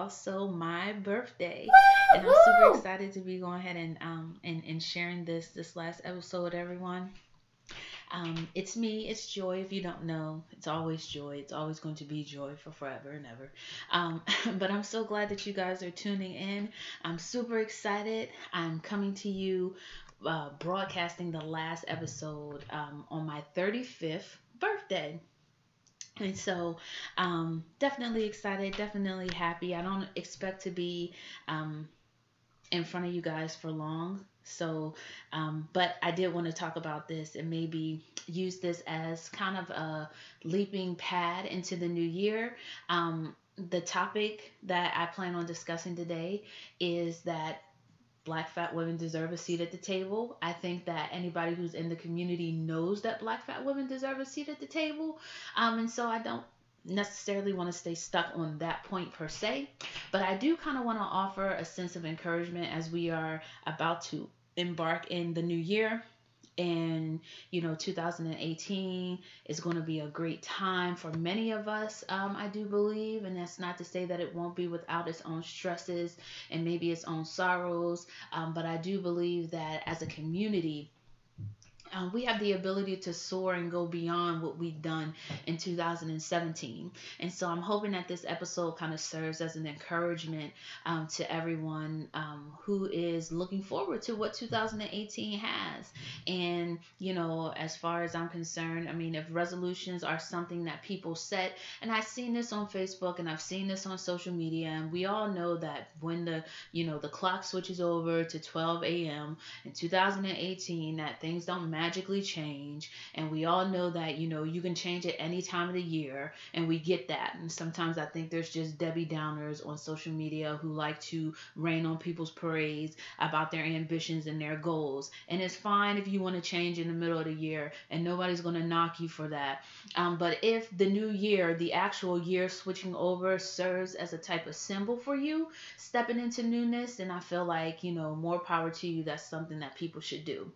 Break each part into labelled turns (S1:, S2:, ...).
S1: also my birthday. And I'm super excited to be going ahead and um and, and sharing this this last episode with everyone. Um, it's me, it's Joy. If you don't know, it's always Joy. It's always going to be Joy for forever and ever. Um, but I'm so glad that you guys are tuning in. I'm super excited. I'm coming to you, uh, broadcasting the last episode um, on my 35th birthday. And so, um, definitely excited, definitely happy. I don't expect to be um, in front of you guys for long. So, um, but I did want to talk about this and maybe use this as kind of a leaping pad into the new year. Um, the topic that I plan on discussing today is that black fat women deserve a seat at the table. I think that anybody who's in the community knows that black fat women deserve a seat at the table. Um, and so I don't necessarily want to stay stuck on that point per se, but I do kind of want to offer a sense of encouragement as we are about to embark in the new year and you know 2018 is going to be a great time for many of us um, i do believe. And that's not to say that it won't be without its own stresses and maybe its own sorrows. Um, but i do believe that as a community um, we have the ability to soar and go beyond what we've done in 2017. And so I'm hoping that this episode kind of serves as an encouragement um, to everyone um, who is looking forward to what 2018 has. And, you know, as far as I'm concerned, I mean, if resolutions are something that people set, and I've seen this on Facebook and I've seen this on social media, and we all know that when the, you know, the clock switches over to 12 a.m. in 2018, that things don't matter magically change. And we all know that you know you can change at any time of the year and we get that. And sometimes i think there's just debbie downers on social media who like to rain on people's parades about their ambitions and their goals. And it's fine if you want to change in the middle of the year and nobody's going to knock you for that. Um, but if the new year the actual year switching over serves as a type of symbol for you stepping into newness and i feel like you know more power to you. That's something that people should do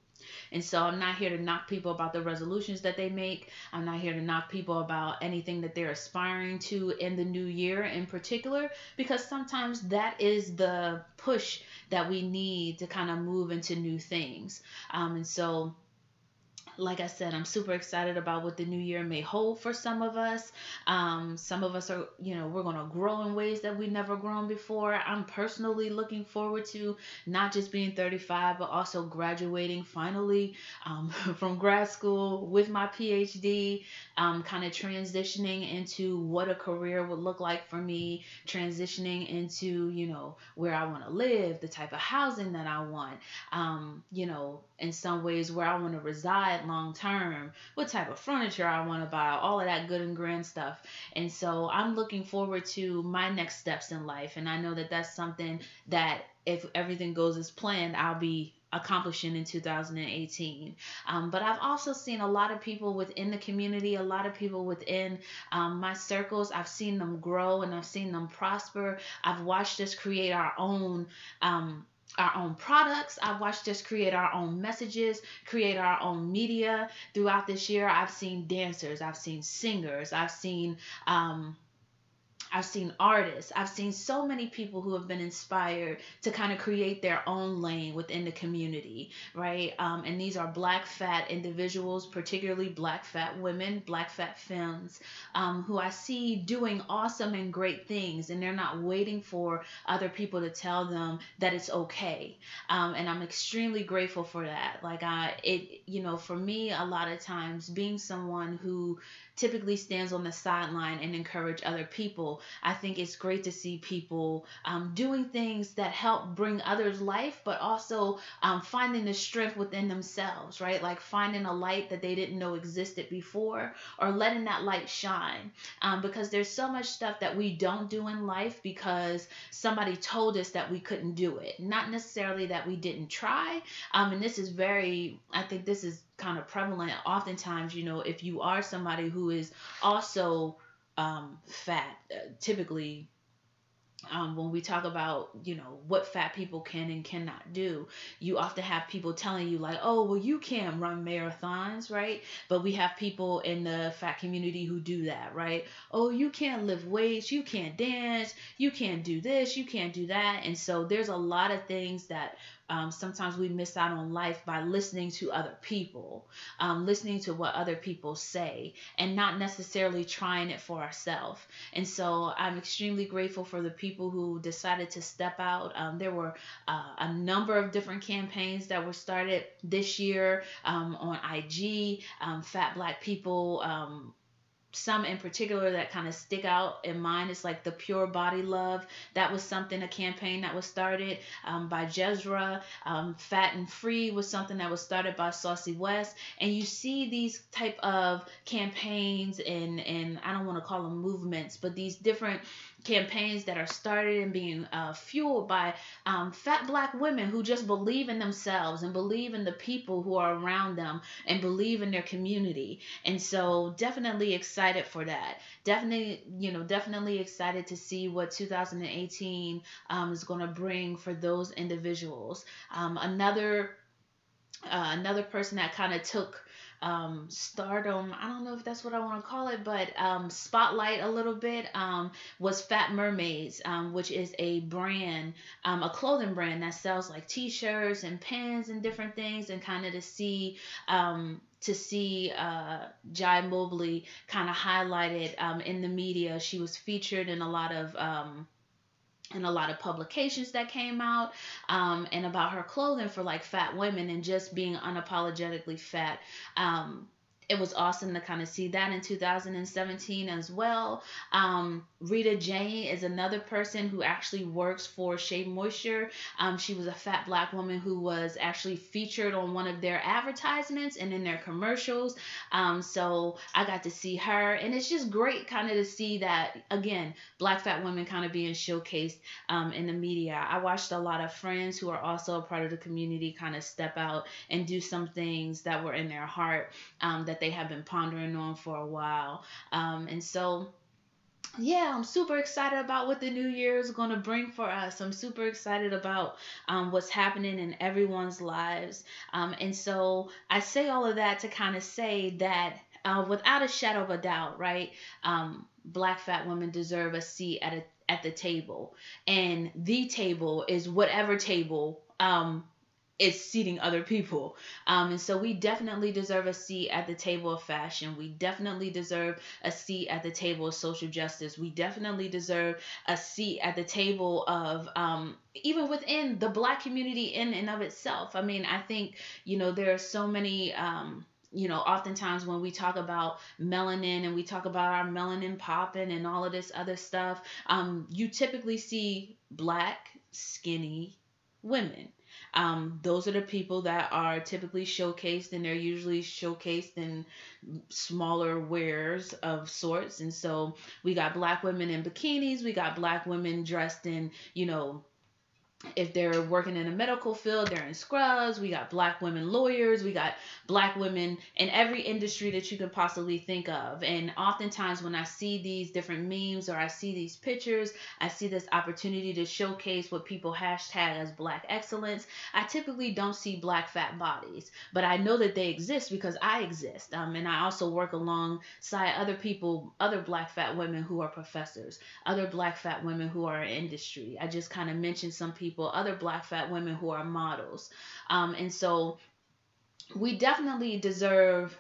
S1: and so I'm not here to knock people about the resolutions that they make. I'm not here to knock people about anything that they're aspiring to in the new year in particular, because sometimes that is the push that we need to kind of move into new things. Um, and so like I said, I'm super excited about what the new year may hold for some of us. Um, some of us are, you know, we're going to grow in ways that we've never grown before. I'm personally looking forward to not just being 35, but also graduating finally um, from grad school with my PhD, um, kind of transitioning into what a career would look like for me, transitioning into, you know, where I want to live, the type of housing that I want, um, you know, in some ways where I want to reside long term, what type of furniture I want to buy, all of that good and grand stuff. And so I'm looking forward to my next steps in life. And I know that that's something that if everything goes as planned, I'll be accomplishing in 2018. Um, but I've also seen a lot of people within the community, a lot of people within um, my circles. I've seen them grow and I've seen them prosper. I've watched us create our own. Um, our own products. I've watched us create our own messages, create our own media throughout this year. I've seen dancers, I've seen singers, I've seen um, I've seen artists. I've seen so many people who have been inspired to kind of create their own lane within the community, right? Um, and these are black fat individuals, particularly black fat women, black fat femmes, um, who I see doing awesome and great things, and they're not waiting for other people to tell them that it's okay. Um, and I'm extremely grateful for that. Like I, it, you know, for me, a lot of times being someone who typically stands on the sideline and encourage other people. I think it's great to see people um, doing things that help bring others life, but also um, finding the strength within themselves, right? Like finding a light that they didn't know existed before or letting that light shine. Um, because there's so much stuff that we don't do in life because somebody told us that we couldn't do it. Not necessarily that we didn't try. Um, and this is very, I think this is kind of prevalent oftentimes you know if you are somebody who is also um, fat uh, typically um, when we talk about you know what fat people can and cannot do you often have people telling you like oh well you can't run marathons right? But we have people in the fat community who do that right? Oh you can't lift weights you can't dance you can't do this you can't do that. And so there's a lot of things that um, sometimes we miss out on life by listening to other people, um, listening to what other people say, and not necessarily trying it for ourselves. And so I'm extremely grateful for the people who decided to step out. Um, there were uh, a number of different campaigns that were started this year um, on IG. Um, fat Black people um, some in particular that kind of stick out in mind is like the pure body love. That was something a campaign that was started um, by jezra. Um, fat and free was something that was started by saucy west. And you see these type of campaigns and and i don't want to call them movements but these different campaigns that are started and being uh, fueled by um, fat black women who just believe in themselves and believe in the people who are around them and believe in their community. And so, definitely excited for that. Definitely, you know, definitely excited to see what 2018 um, is going to bring for those individuals. Um, another uh, another person that kind of took um, stardom. I don't know if that's what I want to call it, but um, spotlight a little bit um, was Fat Mermaids, um, which is a brand, um, a clothing brand that sells like T-shirts and pins and different things, and kind of to see um, to see uh, Jai Mobley kind of highlighted um, in the media. She was featured in a lot of um, and a lot of publications that came out um, and about her clothing for like fat women and just being unapologetically fat. Um, it was awesome to kind of see that in 2017 as well. Um, Rita Jane is another person who actually works for Shea Moisture. Um, she was a fat black woman who was actually featured on one of their advertisements and in their commercials. Um, so I got to see her, and it's just great kind of to see that again, black fat women kind of being showcased um, in the media. I watched a lot of friends who are also a part of the community kind of step out and do some things that were in their heart um, that that they have been pondering on for a while. Um, and so, yeah, I'm super excited about what the new year is going to bring for us. I'm super excited about um, what's happening in everyone's lives. Um, and so I say all of that to kind of say that uh, without a shadow of a doubt, right? Um, black fat women deserve a seat at a at the table, and the table is whatever table um, is seating other people. Um, and so we definitely deserve a seat at the table of fashion. We definitely deserve a seat at the table of social justice. We definitely deserve a seat at the table of um, even within the black community in and of itself. I mean, I think, you know, there are so many. Um, you know, oftentimes when we talk about melanin and we talk about our melanin popping and all of this other stuff, um, you typically see black, skinny women. Um, those are the people that are typically showcased, and they're usually showcased in smaller wares of sorts. And so we got black women in bikinis, we got black women dressed in, you know, if they're working in a medical field, they're in scrubs. We got black women lawyers. We got black women in every industry that you can possibly think of. And oftentimes, when I see these different memes or I see these pictures, I see this opportunity to showcase what people hashtag as black excellence. I typically don't see black fat bodies, but I know that they exist because I exist. Um, and I also work alongside other people, other black fat women who are professors, other black fat women who are in industry. I just kind of mentioned some people people, other black fat women who are models. Um, and so we definitely deserve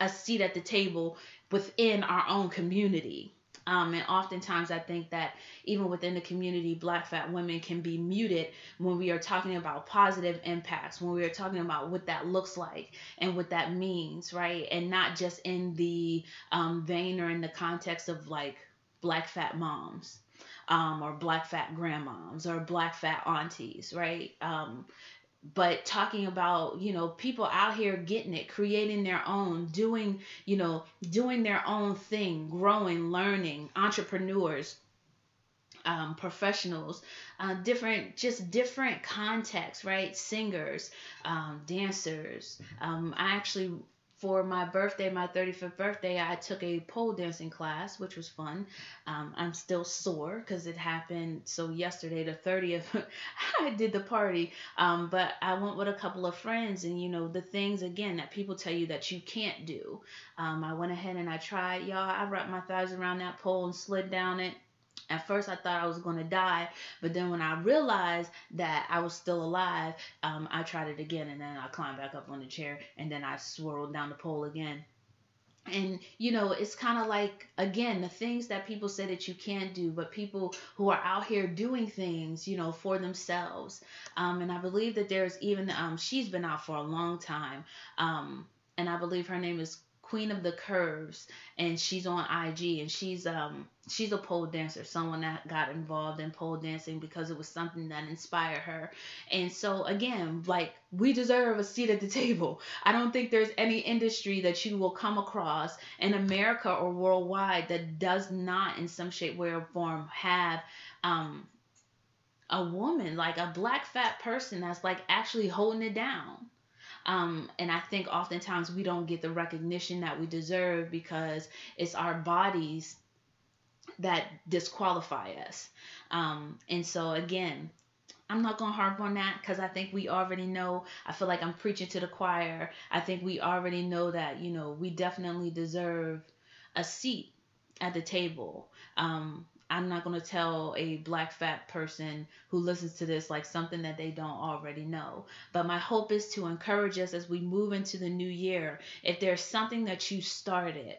S1: a seat at the table within our own community. Um, and oftentimes, I think that even within the community, black fat women can be muted when we are talking about positive impacts, when we are talking about what that looks like and what that means, right? And not just in the um, vein or in the context of like black fat moms um, or black fat grandmoms or black fat aunties, right? Um, but talking about you know people out here getting it creating their own doing you know doing their own thing growing learning entrepreneurs um, professionals uh, different just different contexts right singers um, dancers um, i actually for my birthday, my 35th birthday, I took a pole dancing class, which was fun. Um, I'm still sore because it happened. So, yesterday, the 30th, I did the party. Um, but I went with a couple of friends, and you know, the things again that people tell you that you can't do. Um, I went ahead and I tried, y'all. I wrapped my thighs around that pole and slid down it at first, I thought I was going to die, but then when I realized that I was still alive, um, I tried it again, and then I climbed back up on the chair, and then I swirled down the pole again. And you know, it's kind of like again the things that people say that you can't do, but people who are out here doing things, you know, for themselves. Um, and I believe that there's even um, she's been out for a long time, um, and I believe her name is Queen of the Curves, and she's on IG, and she's um she's a pole dancer, someone that got involved in pole dancing because it was something that inspired her. And so again, like we deserve a seat at the table. I don't think there's any industry that you will come across in America or worldwide that does not, in some shape, way, or form, have um a woman like a black fat person that's like actually holding it down um, and I think oftentimes we don't get the recognition that we deserve because it's our bodies that disqualify us. Um, and so, again, I'm not going to harp on that because I think we already know. I feel like I'm preaching to the choir. I think we already know that, you know, we definitely deserve a seat at the table. Um, I'm not going to tell a black fat person who listens to this like something that they don't already know. But my hope is to encourage us as we move into the new year. If there's something that you started,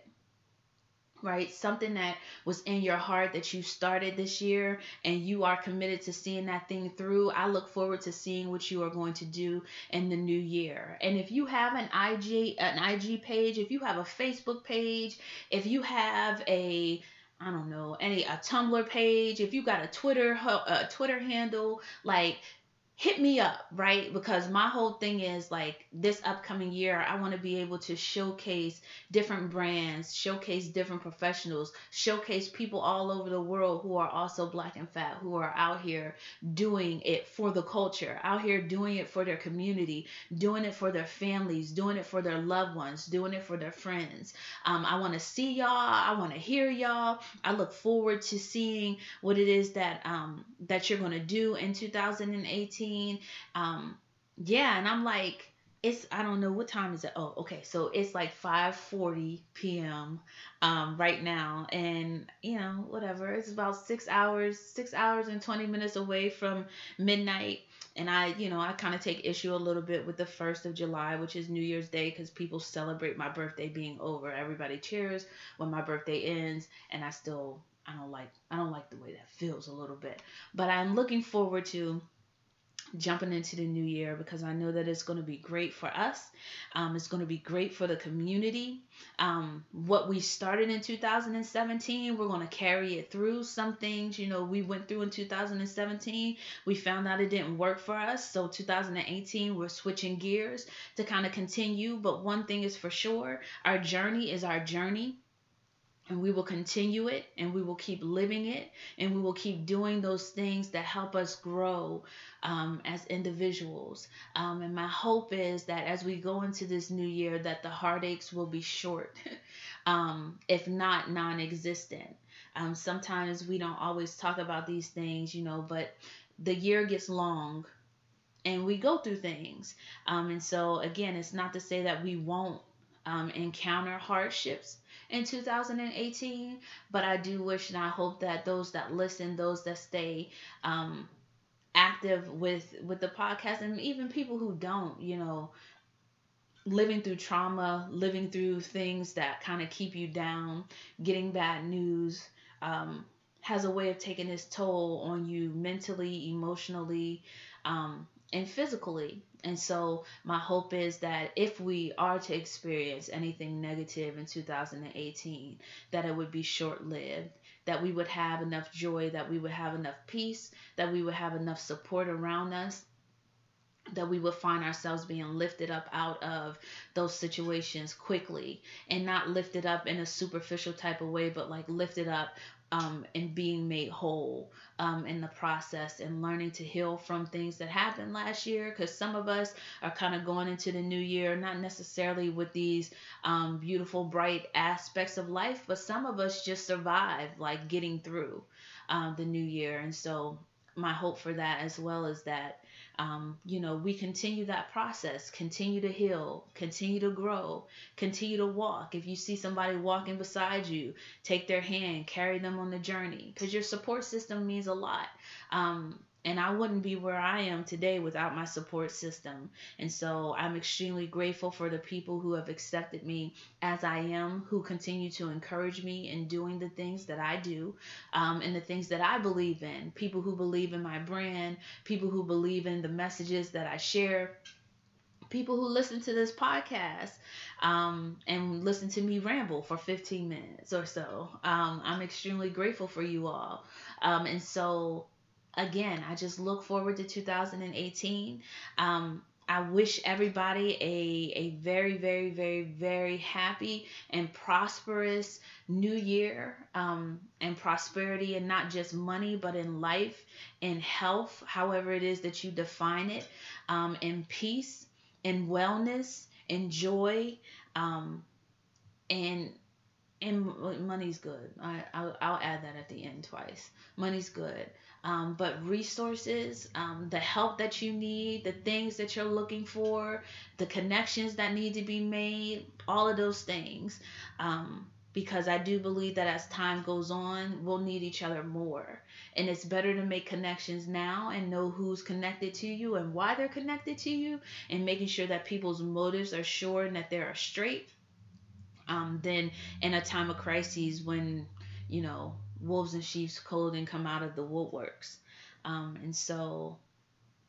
S1: right? Something that was in your heart that you started this year and you are committed to seeing that thing through. I look forward to seeing what you are going to do in the new year. And if you have an IG an IG page, if you have a Facebook page, if you have a I don't know, any a Tumblr page, if you got a Twitter a Twitter handle, like hit me up, right? Because my whole thing is like this upcoming year, I want to be able to showcase different brands, showcase different professionals, showcase people all over the world who are also black and fat, who are out here doing it for the culture, out here doing it for their community, doing it for their families, doing it for their loved ones, doing it for their friends. Um, I want to see y'all. I want to hear y'all. I look forward to seeing what it is that um, that you're going to do in 2018 um, yeah, and I'm like, it's I don't know what time is it. Oh, okay, so it's like 5:40 p.m. Um, right now, and you know whatever. It's about six hours, six hours and 20 minutes away from midnight. And I, you know, I kind of take issue a little bit with the first of July, which is New Year's Day, because people celebrate my birthday being over. Everybody cheers when my birthday ends, and I still, I don't like, I don't like the way that feels a little bit. But I'm looking forward to jumping into the new year because I know that it's going to be great for us. Um, it's going to be great for the community. Um, what we started in 2017, we're going to carry it through. Some things, you know, we went through in 2017, we found out it didn't work for us. So 2018, we're switching gears to kind of continue. But one thing is for sure our journey is our journey and we will continue it and we will keep living it and we will keep doing those things that help us grow um, as individuals. Um, and my hope is that as we go into this new year that the heartaches will be short um, if not non-existent. Um, sometimes we don't always talk about these things you know but the year gets long and we go through things. Um, and so again it's not to say that we won't um, encounter hardships in 2018. But I do wish and I hope that those that listen, those that stay um, active with with the podcast, and even people who don't, you know, living through trauma, living through things that kind of keep you down, getting bad news. Um, has a way of taking its toll on you mentally, emotionally, um, and physically. And so, my hope is that if we are to experience anything negative in 2018, that it would be short lived, that we would have enough joy, that we would have enough peace, that we would have enough support around us, that we would find ourselves being lifted up out of those situations quickly and not lifted up in a superficial type of way, but like lifted up um, and being made whole um, in the process and learning to heal from things that happened last year. Because some of us are kind of going into the new year, not necessarily with these um, beautiful, bright aspects of life, but some of us just survived, like getting through um, the new year. And so, my hope for that as well is that um, you know, we continue that process, continue to heal, continue to grow, continue to walk. If you see somebody walking beside you, take their hand, carry them on the journey, because your support system means a lot. Um, and I wouldn't be where I am today without my support system. And so I'm extremely grateful for the people who have accepted me as I am, who continue to encourage me in doing the things that I do um, and the things that I believe in. People who believe in my brand, people who believe in the messages that I share people who listen to this podcast um, and listen to me ramble for 15 minutes or so. Um, I'm extremely grateful for you all. Um, and so again, I just look forward to 2018. Um, I wish everybody a, a very, very, very, very happy and prosperous new year um, and prosperity, and not just money, but in life, in health, however it is that you define it, um, in peace, in wellness, in joy, um, and and money's good. I I'll, I'll, add that at the end twice. Money's good. Um, but resources, um, the help that you need, the things that you're looking for, the connections that need to be made, all of those things. Um, because I do believe that as time goes on, we'll need each other more. And it's better to make connections now and know who's connected to you and why they're connected to you, and making sure that people's motives are sure and that they're straight um, than in a time of crises when, you know, wolves in sheep's clothing come out of the woodworks. Um, and so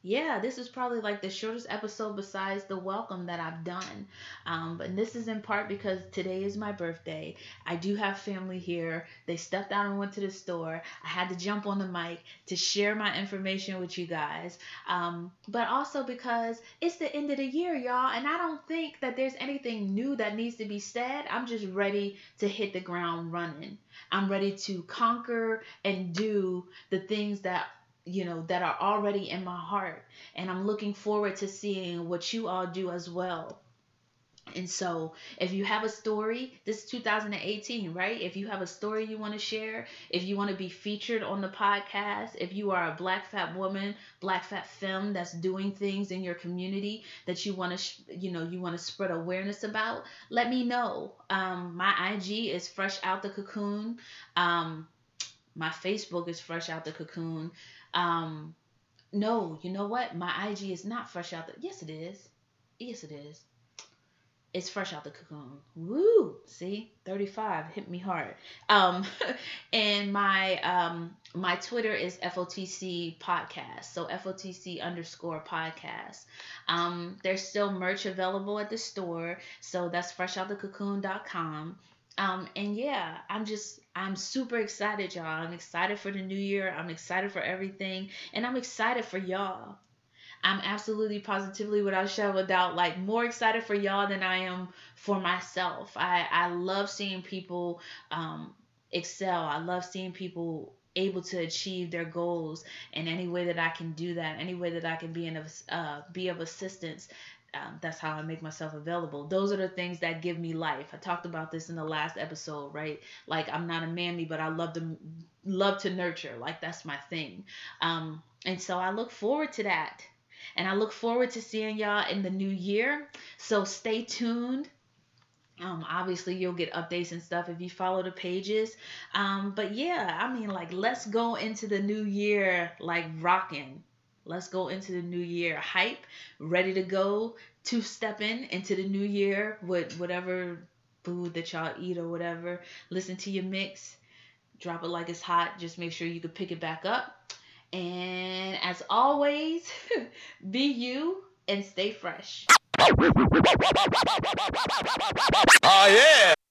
S1: yeah, this is probably like the shortest episode besides the welcome that I've done. Um, but this is in part because today is my birthday. I do have family here. They stepped out and went to the store. I had to jump on the mic to share my information with you guys. Um, but also because it's the end of the year, y'all, and I don't think that there's anything new that needs to be said. I'm just ready to hit the ground running. I'm ready to conquer and do the things that you know that are already in my heart and i'm looking forward to seeing what you all do as well and so, if you have a story, this is 2018, right? If you have a story you want to share, if you want to be featured on the podcast, if you are a black fat woman, black fat femme that's doing things in your community that you want to, you know, you want to spread awareness about, let me know. Um, my IG is fresh out the cocoon. Um, my Facebook is fresh out the cocoon. Um, no, you know what? My IG is not fresh out the. Yes, it is. Yes, it is. It's fresh out the cocoon. Woo! See, 35 hit me hard. Um, and my um my Twitter is FOTC podcast. So FOTC underscore podcast. Um, there's still merch available at the store. So that's freshoutthecocoon.com. Um, and yeah, I'm just I'm super excited, y'all. I'm excited for the new year. I'm excited for everything, and I'm excited for y'all. I'm absolutely positively without shadow of doubt like more excited for y'all than I am for myself. I I love seeing people um, excel. I love seeing people able to achieve their goals in any way that I can do that, any way that I can be in uh, be of assistance um, that's how I make myself available. Those are the things that give me life. I talked about this in the last episode, right? Like I'm not a mammy, but I love to love to nurture. Like that's my thing. Um, and so I look forward to that. And I look forward to seeing y'all in the new year. So stay tuned. Um, obviously you'll get updates and stuff if you follow the pages. Um, but yeah, I mean like let's go into the new year like rocking Let's go into the new year hype, ready to go, two stepping into the new year with whatever food that y'all eat or whatever. Listen to your mix, drop it like it's hot. Just make sure you can pick it back up. And as always, be you and stay fresh. Oh, yeah.